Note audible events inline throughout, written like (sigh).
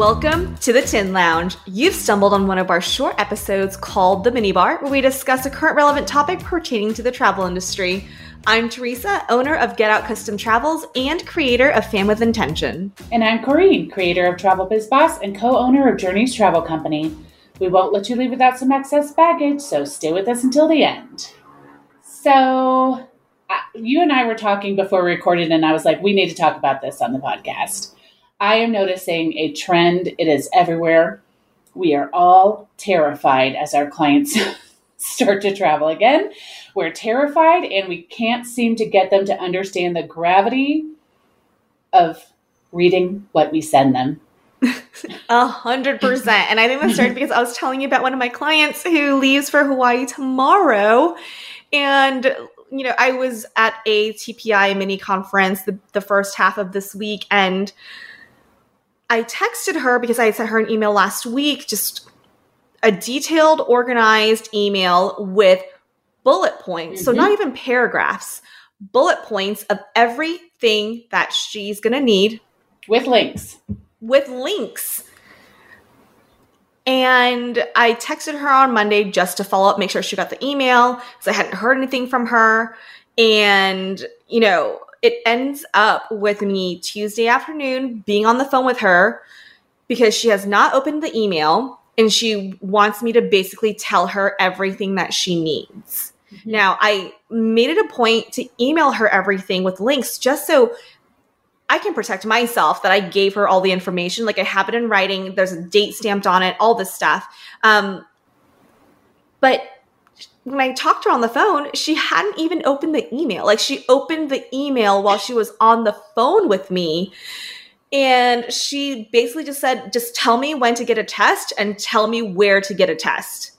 Welcome to the Tin Lounge. You've stumbled on one of our short episodes called The Minibar, where we discuss a current relevant topic pertaining to the travel industry. I'm Teresa, owner of Get Out Custom Travels and creator of Fan with Intention. And I'm Corrine, creator of Travel Biz Boss and co owner of Journeys Travel Company. We won't let you leave without some excess baggage, so stay with us until the end. So, uh, you and I were talking before we recorded, and I was like, we need to talk about this on the podcast. I am noticing a trend, it is everywhere. We are all terrified as our clients (laughs) start to travel again. We're terrified, and we can't seem to get them to understand the gravity of reading what we send them. (laughs) A hundred percent. And I think that started because I was telling you about one of my clients who leaves for Hawaii tomorrow. And you know, I was at a TPI mini conference the, the first half of this week, and I texted her because I had sent her an email last week, just a detailed, organized email with bullet points. Mm-hmm. So, not mm-hmm. even paragraphs, bullet points of everything that she's going to need. With links. With links. And I texted her on Monday just to follow up, make sure she got the email because I hadn't heard anything from her. And, you know, it ends up with me Tuesday afternoon being on the phone with her because she has not opened the email and she wants me to basically tell her everything that she needs. Mm-hmm. Now, I made it a point to email her everything with links just so I can protect myself that I gave her all the information. Like I have it in writing, there's a date stamped on it, all this stuff. Um, but when I talked to her on the phone, she hadn't even opened the email. Like she opened the email while she was on the phone with me. And she basically just said, just tell me when to get a test and tell me where to get a test.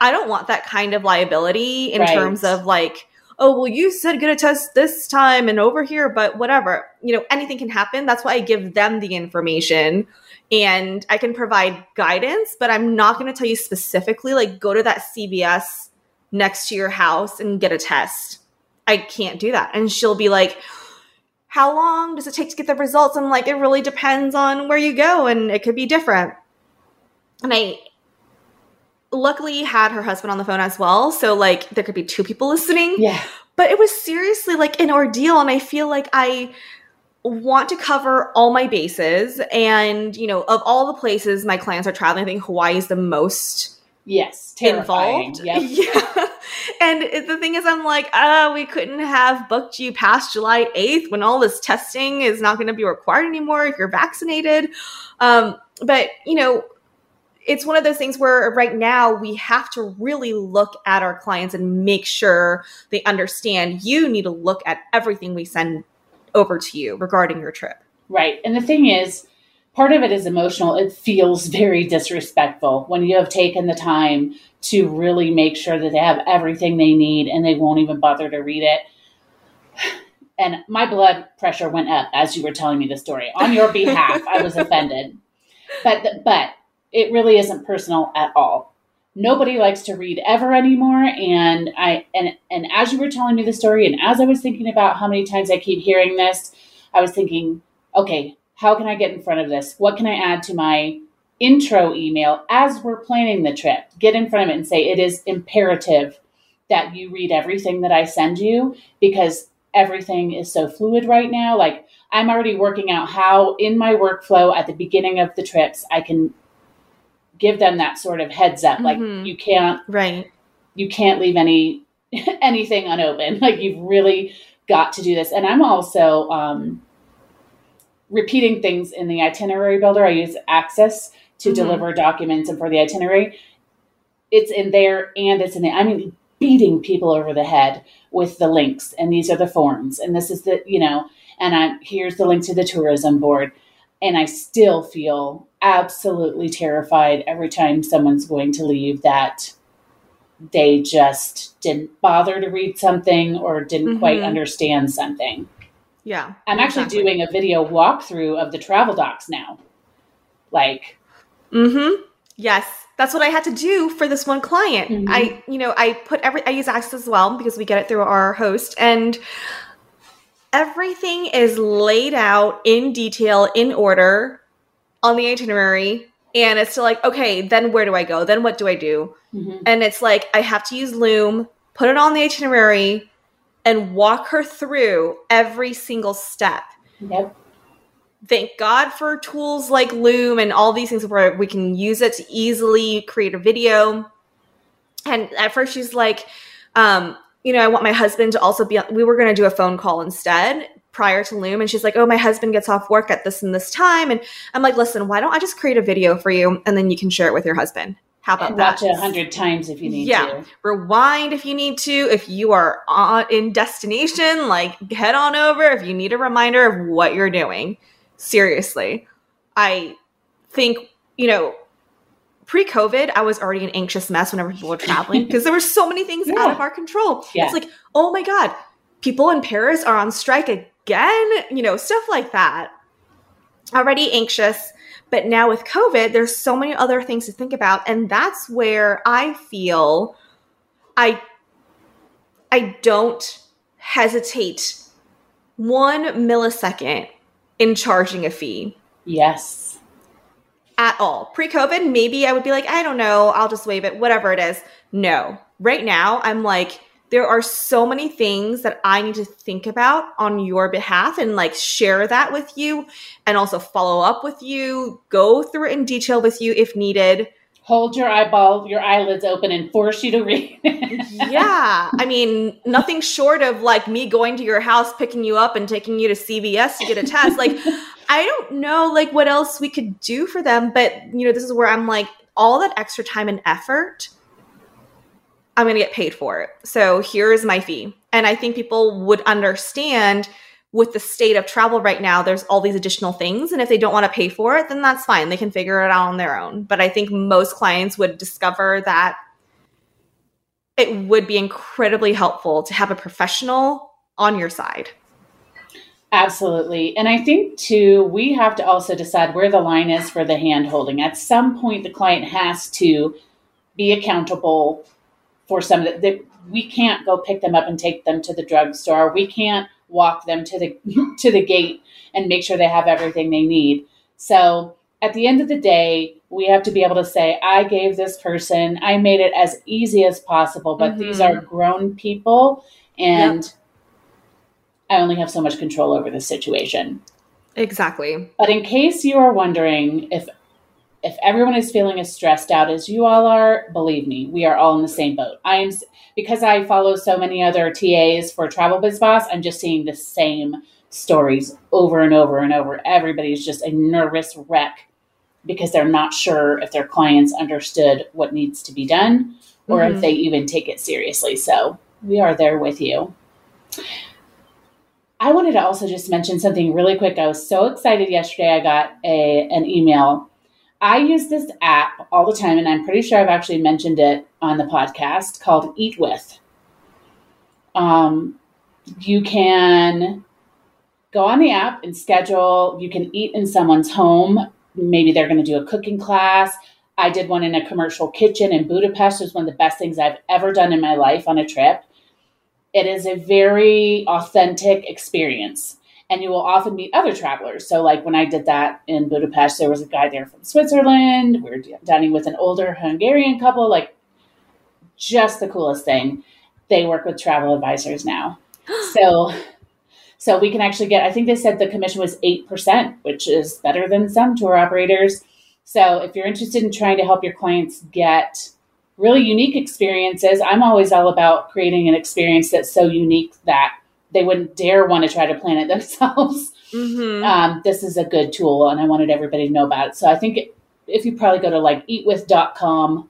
I don't want that kind of liability in right. terms of like, oh, well, you said get a test this time and over here, but whatever. You know, anything can happen. That's why I give them the information and I can provide guidance, but I'm not going to tell you specifically, like, go to that CVS next to your house and get a test. I can't do that. And she'll be like, how long does it take to get the results? I'm like, it really depends on where you go and it could be different. And I luckily had her husband on the phone as well. So like there could be two people listening. Yeah. But it was seriously like an ordeal. And I feel like I want to cover all my bases. And, you know, of all the places my clients are traveling, I think Hawaii is the most yes involved. Yep. (laughs) Yeah. and the thing is, I'm like, oh, we couldn't have booked you past July 8th when all this testing is not going to be required anymore if you're vaccinated. Um, but, you know, it's one of those things where right now we have to really look at our clients and make sure they understand you need to look at everything we send over to you regarding your trip. Right. And the thing is, part of it is emotional. It feels very disrespectful when you have taken the time to really make sure that they have everything they need and they won't even bother to read it. (sighs) And my blood pressure went up as you were telling me the story. On your (laughs) behalf, I was offended. But but it really isn't personal at all. Nobody likes to read ever anymore and I and and as you were telling me the story and as I was thinking about how many times I keep hearing this, I was thinking, okay, how can I get in front of this? What can I add to my intro email as we're planning the trip? Get in front of it and say it is imperative that you read everything that I send you because everything is so fluid right now. Like I'm already working out how in my workflow at the beginning of the trips I can give them that sort of heads up. Mm-hmm. Like you can't right. You can't leave any (laughs) anything unopened. Like you've really got to do this. And I'm also um repeating things in the itinerary builder. I use Axus to mm-hmm. deliver documents and for the itinerary. It's in there and it's in there. I mean, beating people over the head with the links and these are the forms and this is the, you know, and I here's the link to the tourism board. And I still feel absolutely terrified every time someone's going to leave that they just didn't bother to read something or didn't mm-hmm. quite understand something. Yeah. I'm actually doing a video walkthrough of the travel docs now. Like, mm-hmm. Yes. That's what I had to do for this one client. Mm-hmm. I, you know, I put every, I use Axus as well because we get it through our host and everything is laid out in detail, in order. on the itinerary and it's still like, okay, then where do I go? Then what do I do? Mhm. And it's like I have to use Loom, put it on the itinerary, and walk her through every single step. Yep. Thank God for tools like Loom and all these things where we can use it to easily create a video. And at first she's like, um, you know, I want my husband to also be on, we were going to do a phone call instead prior to Loom. And she's like, oh, my husband gets off work at this and this time. And I'm like, listen, why don't I just create a video for you and then you can share it with your husband? How about And that? watch it a hundred times if you need Yeah. to. rewind if you need to if you are on in destination like head on over if you need a reminder of what you're doing seriously i think you know pre-covid i was already an anxious mess whenever people were (laughs) traveling because there were so many things out of our control Yeah. it's like oh my god people in paris are on strike again you know stuff like that already anxious but now with covid there's so many other things to think about and that's where i feel i i don't hesitate one millisecond in charging a fee Yes. at all. Pre COVID, maybe I would be like, I don't know, I'll just waive it, whatever it is. No. Right now, I'm like, there are so many things that I need to think about on your behalf and like share that with you and also follow up with you, go through it in detail with you if needed. Hold your eyeball, your eyelids open, and force you to read. (laughs) yeah. I mean, nothing short of like me going to your house, picking you up, and taking you to CVS to get a test. Like, (laughs) I don't know, like, what else we could do for them. But, you know, this is where I'm like, all that extra time and effort, I'm going to get paid for it. So here's my fee. And I think people would understand with the state of travel right now, there's all these additional things. And if they don't want to pay for it, then that's fine. They can figure it out on their own. But I think most clients would discover that it would be incredibly helpful to have a professional on your side. Absolutely. And I think too, we have to also decide where the line is for the hand holding. At some point, the client has to be accountable for some of the, that we can't go pick them up and take them to the drugstore. We can't walk them to the (laughs) to the gate and make sure they have everything they need. So at the end of the day, we have to be able to say, I gave this person, I made it as easy as possible, but these Mhm. are grown people and I only have so much control over the situation. Exactly. But in case you are wondering if if everyone is feeling as stressed out as you all are, believe me, we are all in the same boat. I am because I follow so many other TAs for Travel Biz Boss. I'm just seeing the same stories over and over and over. Everybody's just a nervous wreck because they're not sure if their clients understood what needs to be done or if Mhm. they even take it seriously. So we are there with you. I wanted to also just mention something really quick. I was so excited yesterday. I got a an email. I use this app all the time, and I'm pretty sure I've actually mentioned it on the podcast called Eat With. Um, you can go on the app and schedule. You can eat in someone's home. Maybe they're going to do a cooking class. I did one in a commercial kitchen in Budapest. It was one of the best things I've ever done in my life on a trip. It is a very authentic experience, and you will often meet other travelers. So, like when I did that in Budapest, there was a guy there from Switzerland. We were dining with an older Hungarian couple, like just the coolest thing. They work with travel advisors now. (gasps) So, so we can actually get, I think they said the commission was 8%, which is better than some tour operators. So if you're interested in trying to help your clients get really unique experiences, I'm always all about creating an experience that's so unique that they wouldn't dare want to try to plan it (laughs) themselves. Mm-hmm. Um, this is a good tool and I wanted everybody to know about it. So I think if you probably go to like eatwith.com,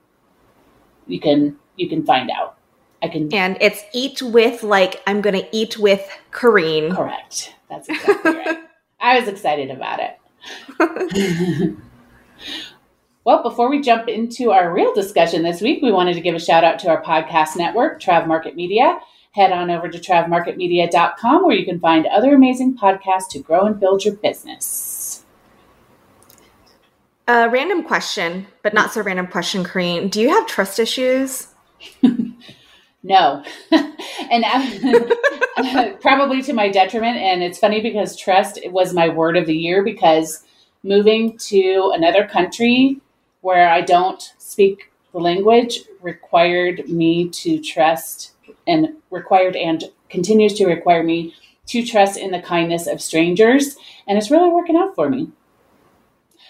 you can, you can find out. I can and it's eat with like I'm gonna eat with Kareen. Correct. That's exactly right. (laughs) I was excited about it. (laughs) well, before we jump into our real discussion this week, we wanted to give a shout out to our podcast network, Trav Market Media. Head on over to travmarketmedia.com where you can find other amazing podcasts to grow and build your business. A random question, but not so random question, Kareen. Do you have trust issues? (laughs) No. (laughs) and I- um, (laughs) probably to my detriment. And it's funny because trust was my word of the year because moving to another country where I don't speak the language required me to trust and required and continues to require me to trust in the kindness of strangers. And it's really working out for me.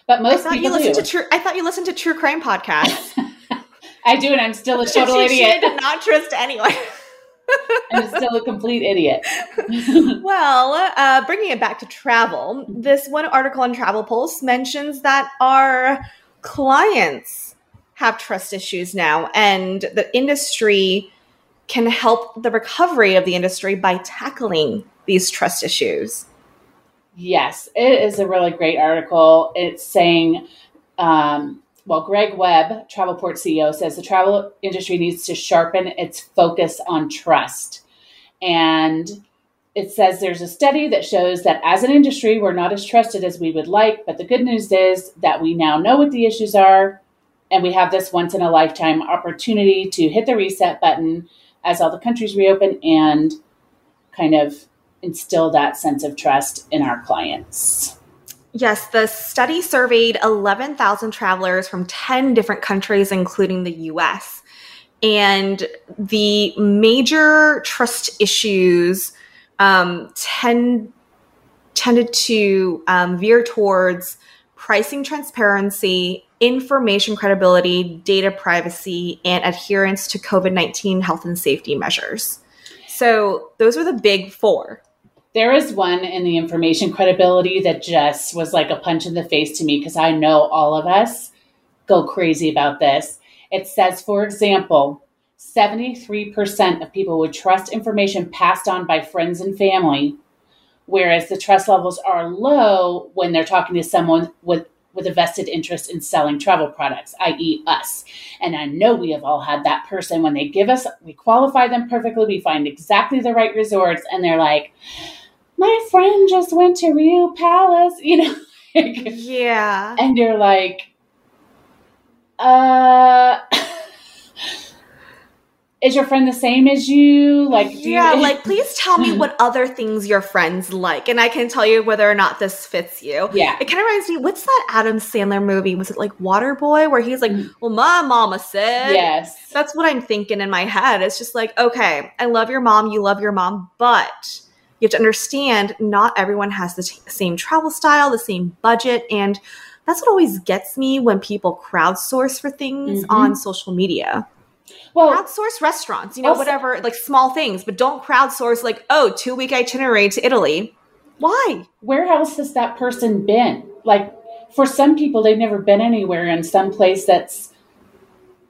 But most I people you listened do. to true. I thought you listened to true crime podcasts. (laughs) I do, and I'm still a total idiot. Did not trust anyone. (laughs) I'm still a complete idiot. (laughs) well, uh, bringing it back to travel, this one article on Travel Pulse mentions that our clients have trust issues now, and the industry can help the recovery of the industry by tackling these trust issues. Yes, it is a really great article. It's saying, um, well, Greg Webb, Travelport CEO, says the travel industry needs to sharpen its focus on trust. And it says there's a study that shows that as an industry, we're not as trusted as we would like. But the good news is that we now know what the issues are, and we have this once in a lifetime opportunity to hit the reset button as all the countries reopen and kind of instill that sense of trust in our clients. Yes, the study surveyed 11,000 travelers from 10 different countries, including the US. And the major trust issues um, tend, tended to um, veer towards pricing transparency, information credibility, data privacy, and adherence to COVID 19 health and safety measures. So those are the big four. There is one in the information credibility that just was like a punch in the face to me because I know all of us go crazy about this. It says, for example, 73% of people would trust information passed on by friends and family, whereas the trust levels are low when they're talking to someone with with a vested interest in selling travel products, i.e., us. And I know we have all had that person when they give us, we qualify them perfectly, we find exactly the right resorts, and they're like, my friend just went to Riu Palace, (laughs) you know. yeah. And you're like, uh, (laughs) is your friend the same as you? Like, yeah, you- like please tell me what other things your friends like, and I can tell you whether or not this fits you. Yeah. It kind of reminds me, what's that Adam Sandler movie? Was it like Waterboy, where he's like, "Well, my mama said." Yes. That's what I'm thinking in my head. It's just like, okay, I love your mom, you love your mom, but you have to understand not everyone has the t- same travel style, the same budget, and that's what always gets me when people crowdsource for things Mhm. on social media Well, crowdsource restaurants, you know, Also- whatever, like small things, but don't crowdsource like, oh, two week itinerary to Italy. Why? where else has that person been? Like, for some people, they've never been anywhere, and some place that's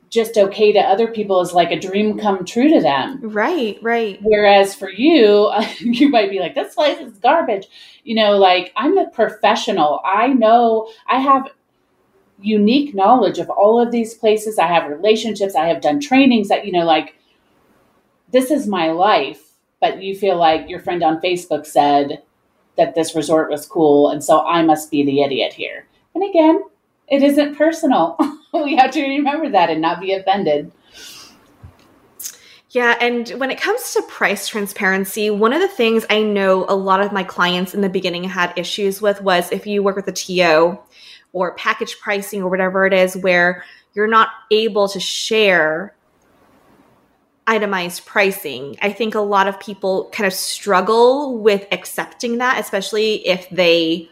just okay to other people is like a dream come true to them. Right, right. Whereas for you, (laughs) you might be like, this place is garbage. You know, like I'm a professional. I know I have unique knowledge of all of these places. I have relationships. I have done trainings that, you know, like this is my life. But you feel like your friend on Facebook said that this resort was cool. And so I must be the idiot here. And again, it isn't personal. (laughs) we have to remember that and not be offended. Yeah, and when it comes to price transparency, one of the things I know a lot of my clients in the beginning had issues with was if you work with a TO or package pricing or whatever it is, where you're not able to share itemized pricing. I think a lot of people kind of struggle with accepting that, especially if they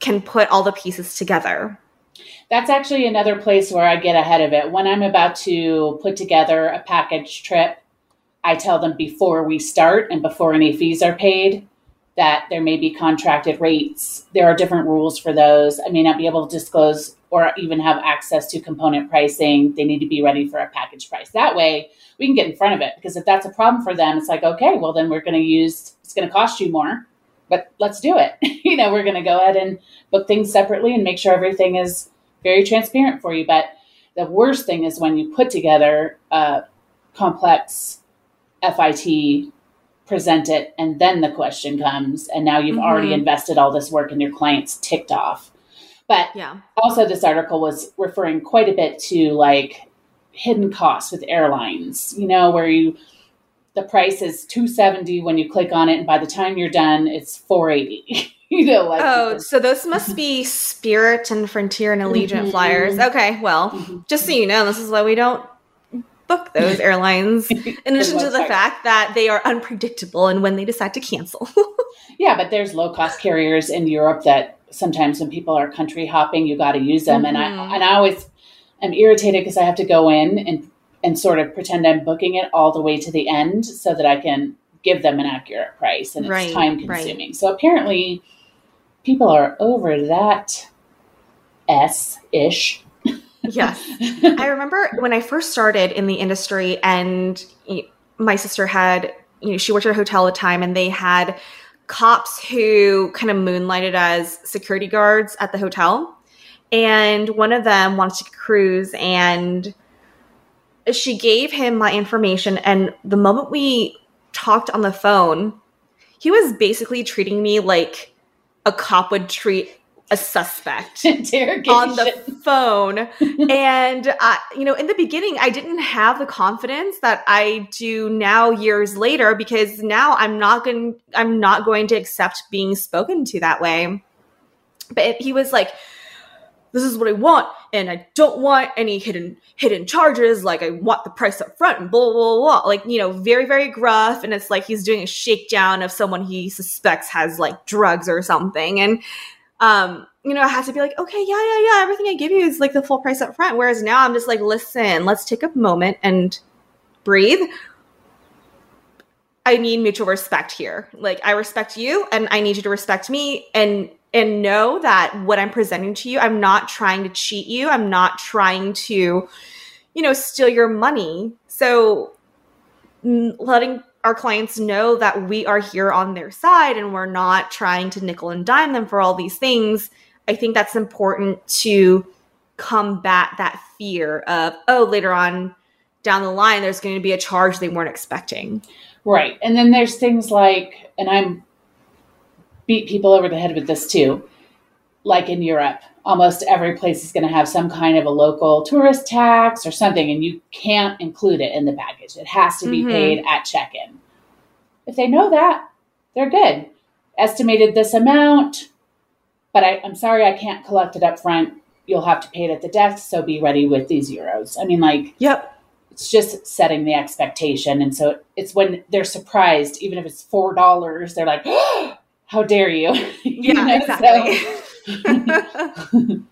can put all the pieces together. That's actually another place where I get ahead of it. When I'm about to put together a package trip, I tell them before we start and before any fees are paid that there may be contracted rates. There are different rules for those. I may not be able to disclose or even have access to component pricing. They need to be ready for a package price. That way, we can get in front of it because if that's a problem for them, it's like, okay, well, then we're going to use, it's going to cost you more, but let's do it. (laughs) you know, we're going to go ahead and book things separately and make sure everything is very transparent for you. But the worst thing is when you put together a complex FIT, present it, and then the question comes, and now you've Mhm. already invested all this work and your client's ticked off. But Yeah. also, this article was referring quite a bit to like hidden costs with airlines, you know, where you the price is 270 when you click on it and by the time you're done it's 480 (laughs) you know, like oh, so those must be Spirit and Frontier and Allegiant Mhm. flyers. Okay, well, Mhm. just so you know, this is why we don't book those airlines. (laughs) In addition to the right. fact that they are unpredictable and when they decide to cancel. (laughs) Yeah, but there's low cost carriers in Europe that sometimes when people are country hopping, you got to use them. And Mhm. I and I always am irritated because I have to go in and and sort of pretend I'm booking it all the way to the end so that I can give them an accurate price, and it's Right, time right. consuming. So apparently, people are over that s ish. Yes. I remember when I first started in the industry, and my sister had, you know, she worked at a hotel at the time, and they had cops who kind of moonlighted as security guards at the hotel. And one of them wanted to cruise, and she gave him my information. And the moment we talked on the phone, he was basically treating me like a cop would treat a suspect (laughs) on the phone. And uh, you know in the beginning i didn't have the confidence that i do now years later because now i'm not going i'm not going to accept being spoken to that way. But it- he was like this is what i want and i don't want any hidden hidden charges like i want the price up front and blah blah blah like you know very very gruff and it's like he's doing a shakedown of someone he suspects has like drugs or something. And um, you know, I had to be like, okay, yeah, yeah, yeah, everything I give you is like the full price up front. Whereas now I'm just like, listen, let's take a moment and breathe. I need mutual respect here. Like I respect you and I need you to respect me and and know that what I'm presenting to you, I'm not trying to cheat you. I'm not trying to, you know, steal your money. So mm, letting our clients know that we are here on their side and we're not trying to nickel and dime them for all these things. I think that's important to combat that fear of, oh, later on down the line, there's going to be a charge they weren't expecting. Right. And then there's things like, and I'm beat people over the head with this too. Like in Europe, almost every place is going to have some kind of a local tourist tax or something, and you can't include it in the package. It has to be Mhm. paid at check in. If they know that, they're good. Estimated this amount, but I, I'm sorry I can't collect it up front. You'll have to pay it at the desk, so be ready with these euros. I mean, like, Yep. it's just setting the expectation and so it's when they're surprised even if it's four dollars they're like (gasps) how dare you (laughs) You Yeah, know, exactly. so- (laughs) (laughs) um,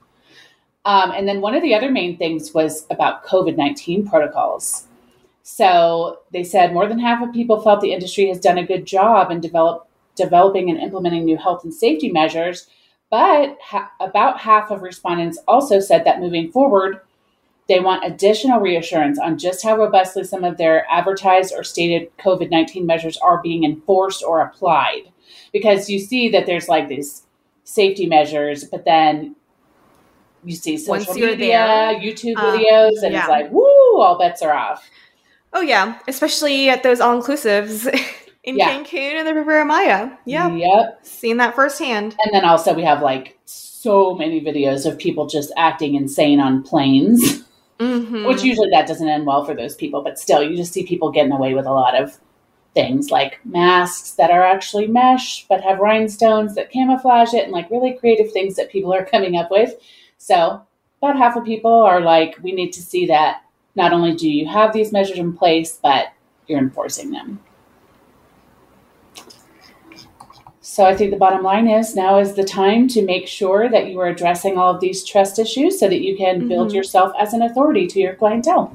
and then one of the other main things was about covid-19 protocols so they said more than half of people felt the industry has done a good job in develop, developing and implementing new health and safety measures but ha- about half of respondents also said that moving forward they want additional reassurance on just how robustly some of their advertised or stated COVID 19 measures are being enforced or applied. Because you see that there's like these safety measures, but then you see social media, there, YouTube um, videos, and yeah. it's like, woo, all bets are off. oh, yeah. Especially at those all inclusives (laughs) in Yeah. Cancun and the Riviera Maya. Yeah. Yep. Seen that firsthand. And then also we have like so many videos of people just acting insane on planes. (laughs) Mm-hmm. which usually that doesn't end well for those people but still you just see people getting away with a lot of things like masks that are actually mesh but have rhinestones that camouflage it and like really creative things that people are coming up with. So about half of people are like we need to see that. Not only do you have these measures in place but you're enforcing them. So i think the bottom line is now is the time to make sure that you are addressing all of these trust issues so that you can build Mhm. yourself as an authority to your clientele.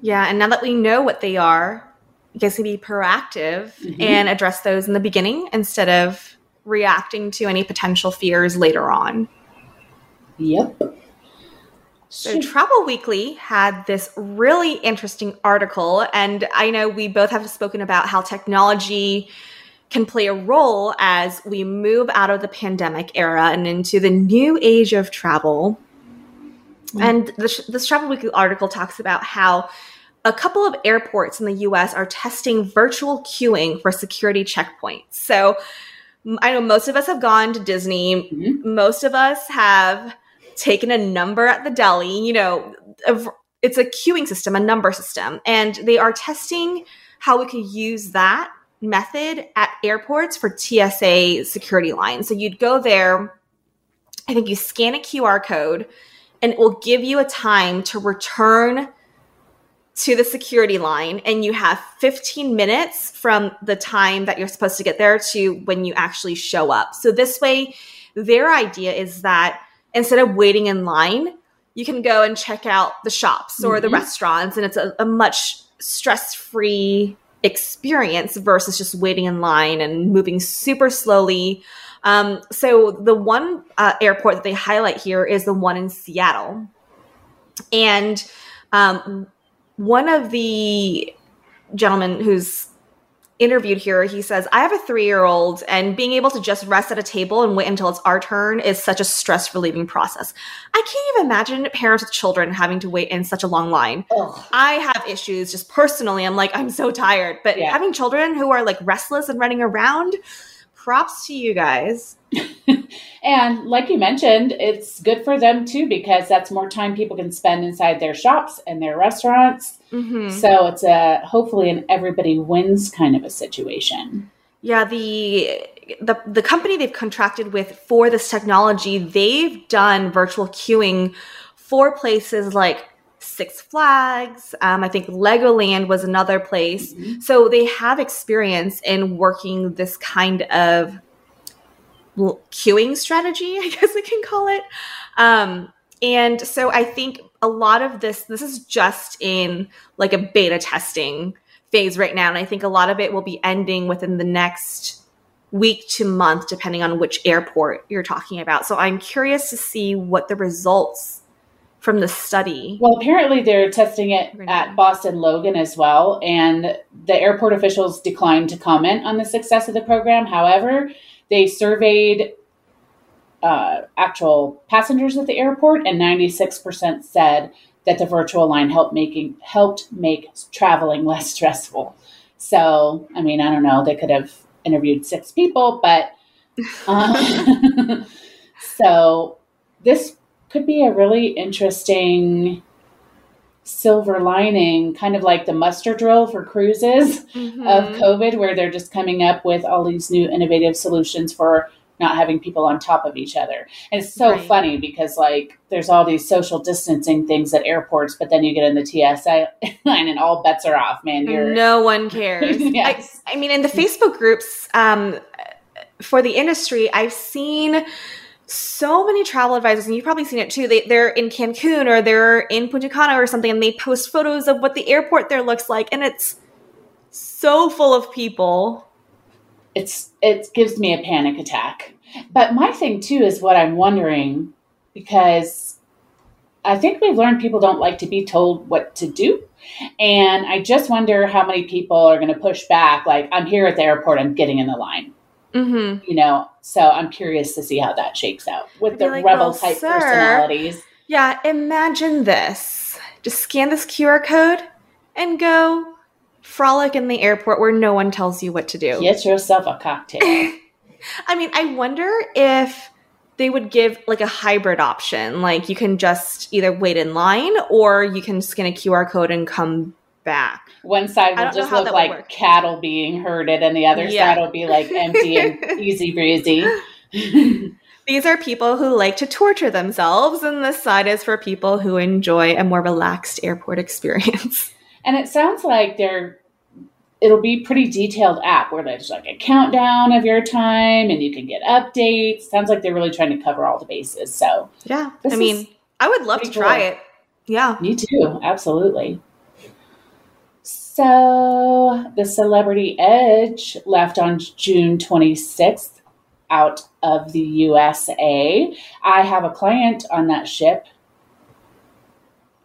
Yeah, and now that we know what they are, guys can be proactive Mhm. and address those in the beginning instead of reacting to any potential fears later on. Yep. So, Travel Weekly had this really interesting article, and I know we both have spoken about how technology can play a role as we move out of the pandemic era and into the new age of travel. Mhm. And this, this Travel Weekly article talks about how a couple of airports in the US are testing virtual queuing for security checkpoints. So, I know most of us have gone to Disney, Mhm. most of us have taken a number at the deli you know it's a queuing system a number system and they are testing how we could use that method at airports for TSA security lines. So you'd go there, I think you scan a QR code, and it will give you a time to return to the security line and you have 15 minutes from the time that you're supposed to get there to when you actually show up. So this way their idea is that instead of waiting in line, you can go and check out the shops or mm-hmm. the restaurants and it's a, a much stress-free experience versus just waiting in line and moving super slowly. Um, so the one uh, airport that they highlight here is the one in Seattle. And um, one of the gentlemen who's interviewed here, he says, I have a three year old, and being able to just rest at a table and wait until it's our turn is such a stress relieving process. I can't even imagine parents with children having to wait in such a long line. Ugh. I have issues just personally. I'm like, I'm so tired. But yeah. having children who are like restless and running around, props to you guys. (laughs) and like you mentioned, it's good for them too because that's more time people can spend inside their shops and their restaurants. Mm-hmm. So it's a hopefully an everybody wins kind of a situation. Yeah, the the the company they've contracted with for this technology, they've done virtual queuing for places like Six Flags. Um, I think Legoland was another place. Mm-hmm. So they have experience in working this kind of queuing strategy, (laughs) I guess we can call it. Um, and so I think a lot of this, this is just in like a beta testing phase right now. And I think a lot of it will be ending within the next week to month, depending on which airport you're talking about. So I'm curious to see what the results from the study. Well, apparently they're testing it at Boston Logan as well. And the airport officials declined to comment on the success of the program. However, they surveyed uh, actual passengers at the airport, and 96% said that the virtual line helped making helped make traveling (laughs) less stressful. So, I mean, I don't know. They could have interviewed six people, but um, (laughs) so this could be a really interesting silver lining, kind of like the muster drill for cruises (laughs) mm-hmm. of COVID, where they're just coming up with all these new innovative solutions for not having people on top of each other. And it's so right. funny because like there's all these social distancing things at airports, but then you get in the TSA (laughs) line and all bets are off, man. You're... No one cares. (laughs) yes. I, I mean, in the Facebook groups um, for the industry, I've seen so many travel advisors, and you've probably seen it too. They, they're in Cancun or they're in Punta Cana or something, and they post photos of what the airport there looks like, and it's so full of people. It's it gives me a panic attack. But my thing too is what I'm wondering because I think we've learned people don't like to be told what to do. And I just wonder how many people are going to push back, like, I'm here at the airport, I'm getting in the line. Mm-hmm. You know, so I'm curious to see how that shakes out with the like, rebel well, type sir, personalities. Yeah, imagine this. Just scan this QR code and go frolic in the airport where no one tells you what to do. Get yourself a cocktail. (laughs) I mean, I wonder if they would give like a hybrid option. Like you can just either wait in line or you can scan a QR code and come back. One side will just look like cattle being herded, and the other yeah. side will be like empty and (laughs) easy breezy. (laughs) These are people who like to torture themselves, and this side is for people who enjoy a more relaxed airport experience. (laughs) And it sounds like they're it'll be pretty detailed app where there's like a countdown of your time and you can get updates. Sounds like they're really trying to cover all the bases. So yeah, I mean, I would love to try cool. it. Yeah, me too. Absolutely. So the Celebrity Edge left on June 26th out of the USA. I have a client on that ship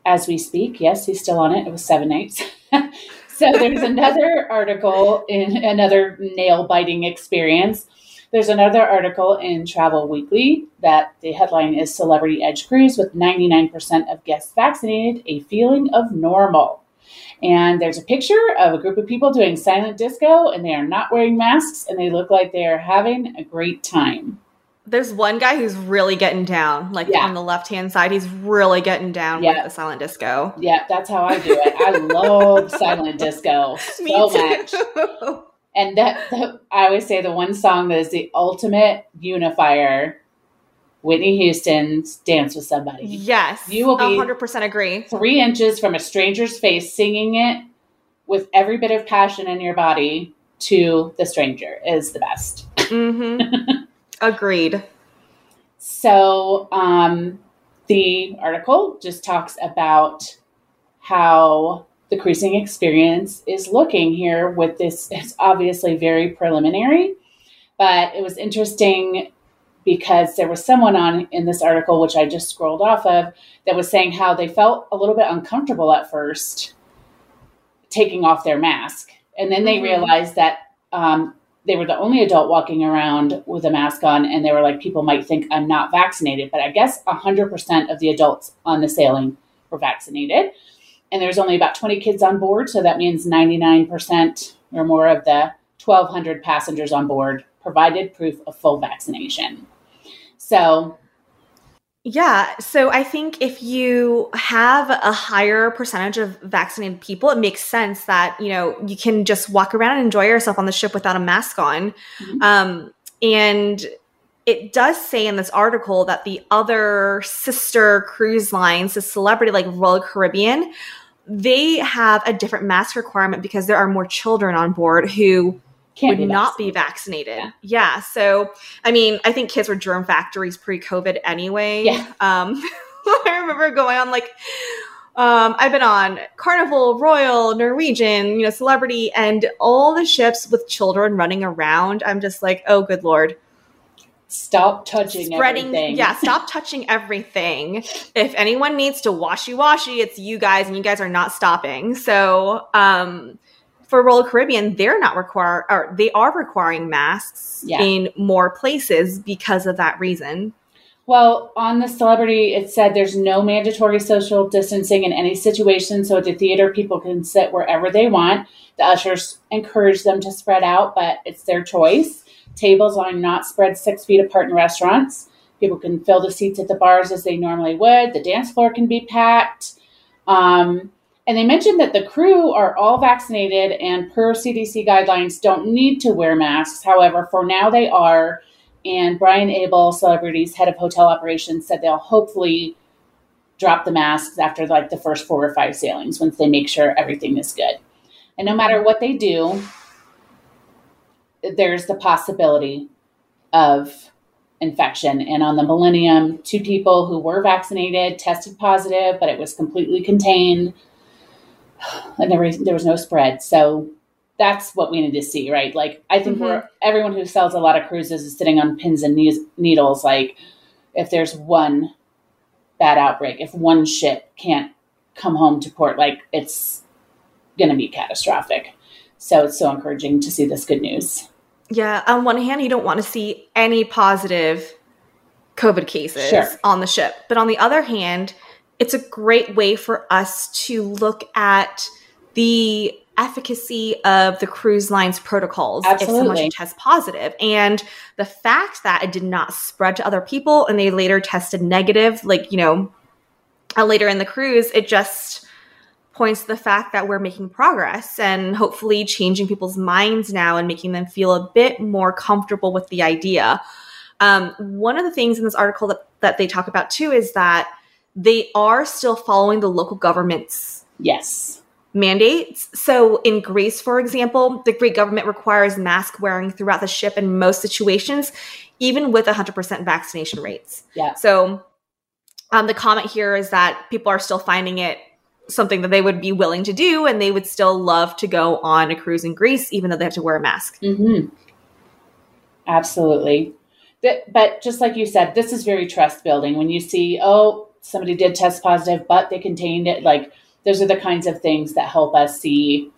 as we speak. Yes, he's still on it. It was seven nights. (laughs) so there's another article in another nail biting experience. There's another article in Travel Weekly that the headline is Celebrity Edge Cruise with 99% of guests vaccinated, a feeling of normal. And there's a picture of a group of people doing silent disco, and they are not wearing masks, and they look like they are having a great time. There's one guy who's really getting down, like yeah. on the left hand side. He's really getting down yeah. with the silent disco. Yeah, that's how I do it. I love silent disco (laughs) so much. And that, that I always say the one song that is the ultimate unifier Whitney Houston's Dance with Somebody. Yes. You will be 100% agree. Three inches from a stranger's face, singing it with every bit of passion in your body to the stranger is the best. Mm-hmm. (laughs) Agreed. So, um, the article just talks about how the cruising experience is looking here with this. It's obviously very preliminary, but it was interesting because there was someone on in this article, which I just scrolled off of, that was saying how they felt a little bit uncomfortable at first taking off their mask. And then they mm-hmm. realized that um, they were the only adult walking around with a mask on, and they were like, people might think I'm not vaccinated. But I guess 100% of the adults on the sailing were vaccinated. And there's only about 20 kids on board, so that means 99% or more of the 1,200 passengers on board provided proof of full vaccination. So, yeah. So I think if you have a higher percentage of vaccinated people, it makes sense that, you know, you can just walk around and enjoy yourself on the ship without a mask on. Mm-hmm. Um, and it does say in this article that the other sister cruise lines, the celebrity like Royal Caribbean, they have a different mask requirement because there are more children on board who can't would be not be vaccinated. Yeah. yeah. So, I mean, I think kids were germ factories pre COVID anyway. Yeah. Um, (laughs) I remember going on like, um, I've been on Carnival, Royal, Norwegian, you know, Celebrity, and all the ships with children running around. I'm just like, oh, good lord. Stop touching Spreading, everything. Yeah, stop touching everything. If anyone needs to washy washy, it's you guys, and you guys are not stopping. So, um, for Royal Caribbean, they're not require or they are requiring masks yeah. in more places because of that reason. Well, on the celebrity, it said there's no mandatory social distancing in any situation. So at the theater, people can sit wherever they want. The ushers encourage them to spread out, but it's their choice. Tables are not spread six feet apart in restaurants. People can fill the seats at the bars as they normally would. The dance floor can be packed. Um, and they mentioned that the crew are all vaccinated and per CDC guidelines don't need to wear masks. However, for now they are. And Brian Abel, Celebrities head of hotel operations, said they'll hopefully drop the masks after like the first four or five sailings once they make sure everything is good. And no matter what they do, there's the possibility of infection. And on the Millennium, two people who were vaccinated tested positive, but it was completely contained and there was there was no spread. So that's what we need to see, right? Like I think mm-hmm. we're everyone who sells a lot of cruises is sitting on pins and needles. Like if there's one bad outbreak, if one ship can't come home to port, like it's going to be catastrophic. So it's so encouraging to see this good news. Yeah, on one hand, you don't want to see any positive COVID cases sure. on the ship, but on the other hand, it's a great way for us to look at the efficacy of the cruise line's protocols Absolutely. if someone tests positive. And the fact that it did not spread to other people and they later tested negative, like, you know, uh, later in the cruise, it just points to the fact that we're making progress and hopefully changing people's minds now and making them feel a bit more comfortable with the idea. Um, one of the things in this article that, that they talk about too is that they are still following the local government's yes mandates. So in Greece, for example, the Greek government requires mask wearing throughout the ship in most situations, even with 100% vaccination rates. Yeah. So um, the comment here is that people are still finding it something that they would be willing to do, and they would still love to go on a cruise in Greece, even though they have to wear a mask. Mm-hmm. Absolutely. But, but just like you said, this is very trust building. When you see, oh, somebody did test positive, but they contained it. Like those are the kinds of things that help us see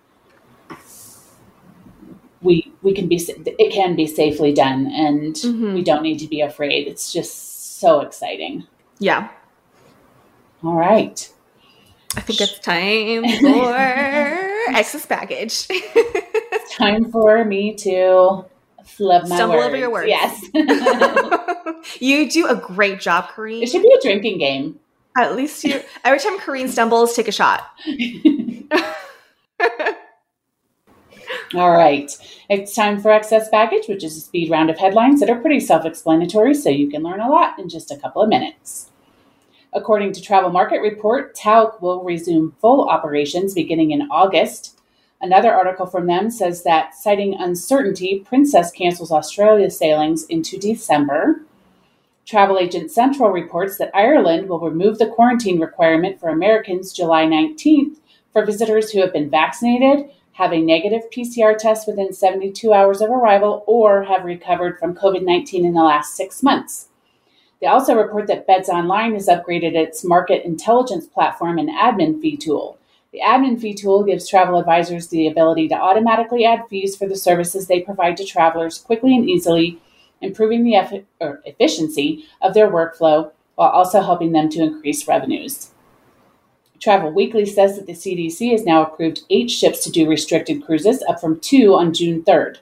we we can be it can be safely done, and mm-hmm. we don't need to be afraid. It's just so exciting. Yeah. All right. I think it's time for (laughs) excess baggage. it's time for me to my Stumble words. over your words. Yes. (laughs) (laughs) you do a great job, Kareen. It should be a drinking game. At least you. Every time Kareen stumbles, take a shot. (laughs) All right. It's time for excess baggage, which is a speed round of headlines that are pretty self explanatory, so you can learn a lot in just a couple of minutes. According to Travel Market Report, Tauck will resume full operations beginning in August. Another article from them says that, citing uncertainty, Princess cancels Australia sailings into December. Travel Agent Central reports that Ireland will remove the quarantine requirement for Americans July 19th for visitors who have been vaccinated, have a negative PCR test within 72 hours of arrival, or have recovered from COVID 19 in the last six months. They also report that Beds Online has upgraded its market intelligence platform and admin fee tool. The admin fee tool gives travel advisors the ability to automatically add fees for the services they provide to travelers quickly and easily, improving the eff- efficiency of their workflow while also helping them to increase revenues. Travel Weekly says that the CDC has now approved eight ships to do restricted cruises, up from two on June 3rd.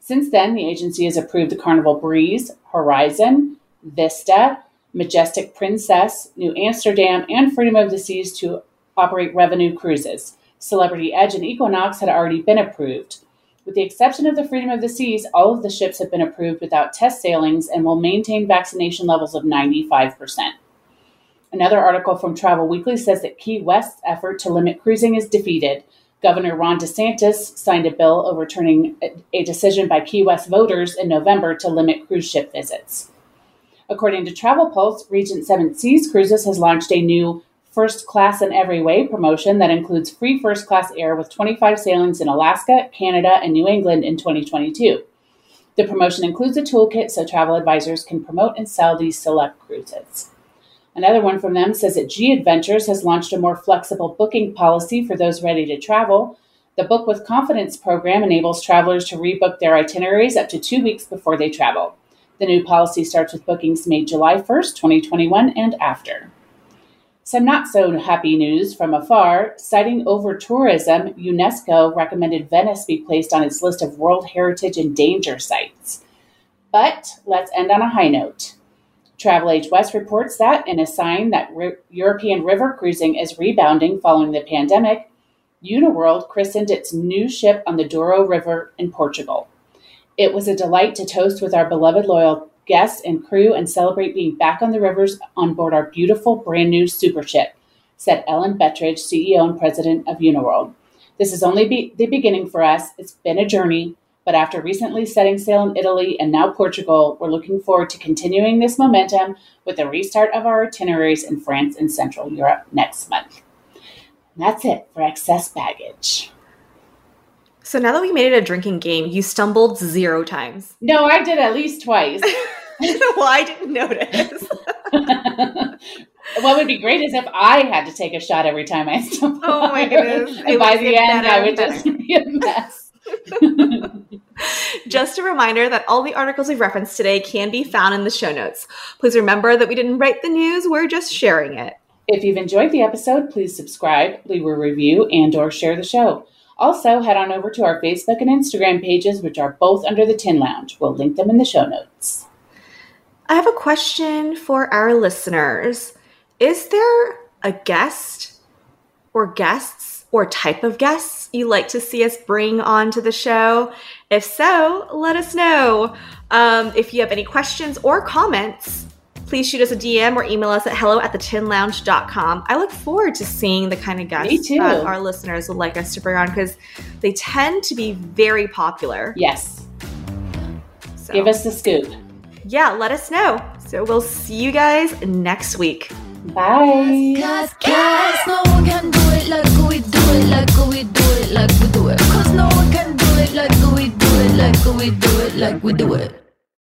Since then, the agency has approved the Carnival Breeze, Horizon, Vista, Majestic Princess, Nieuw Amsterdam, and Freedom of the Seas to operate revenue cruises. Celebrity Edge and Equinox had already been approved. With the exception of the Freedom of the Seas, all of the ships have been approved without test sailings and will maintain vaccination levels of 95%. Another article from Travel Weekly says that Key West's effort to limit cruising is defeated. Governor Ron DeSantis signed a bill overturning a decision by Key West voters in November to limit cruise ship visits. According to Travel Pulse, Regent Seven Seas Cruises has launched a new First Class in Every Way promotion that includes free first class air with 25 sailings in Alaska, Canada, and New England in 2022. The promotion includes a toolkit so travel advisors can promote and sell these select cruises. Another one from them says that G Adventures has launched a more flexible booking policy for those ready to travel. The Book with Confidence program enables travelers to rebook their itineraries up to two weeks before they travel. The new policy starts with bookings made July 1st, 2021, and after. Some not so happy news from afar. Citing over tourism, UNESCO recommended Venice be placed on its list of World Heritage and Danger Sites. But let's end on a high note. Travel Age West reports that, in a sign that re- European river cruising is rebounding following the pandemic, Uniworld christened its new ship on the Douro River in Portugal. It was a delight to toast with our beloved loyal guests and crew and celebrate being back on the rivers on board our beautiful brand new super ship, said Ellen Bettridge, CEO and president of Uniworld. This is only be- the beginning for us. It's been a journey, but after recently setting sail in Italy and now Portugal, we're looking forward to continuing this momentum with the restart of our itineraries in France and Central Europe next month. And that's it for excess baggage. So now that we made it a drinking game, you stumbled zero times. No, I did at least twice. (laughs) well, I didn't notice. (laughs) what would be great is if I had to take a shot every time I stumbled. Oh my goodness. (laughs) and by the end, I would just be a mess. Just a reminder that all the articles we've referenced today can be found in the show notes. Please remember that we didn't write the news, we're just sharing it. If you've enjoyed the episode, please subscribe, leave a review, and or share the show. Also, head on over to our Facebook and Instagram pages, which are both under the Tin Lounge. We'll link them in the show notes. I have a question for our listeners. Is there a guest or guests or type of guests you like to see us bring onto the show? If so, let us know. Um, if you have any questions or comments, please shoot us a DM or email us at hello at thetinlounge.com. I look forward to seeing the kind of guests that our listeners would like us to bring on because they tend to be very popular. Yes. So, Give us the scoop. Yeah, let us know. So we'll see you guys next week. Bye. Cause, cause no one can do it like we do it, like we do it, like we do it. Cause no one can do it like we do it, like we do it, like we do it.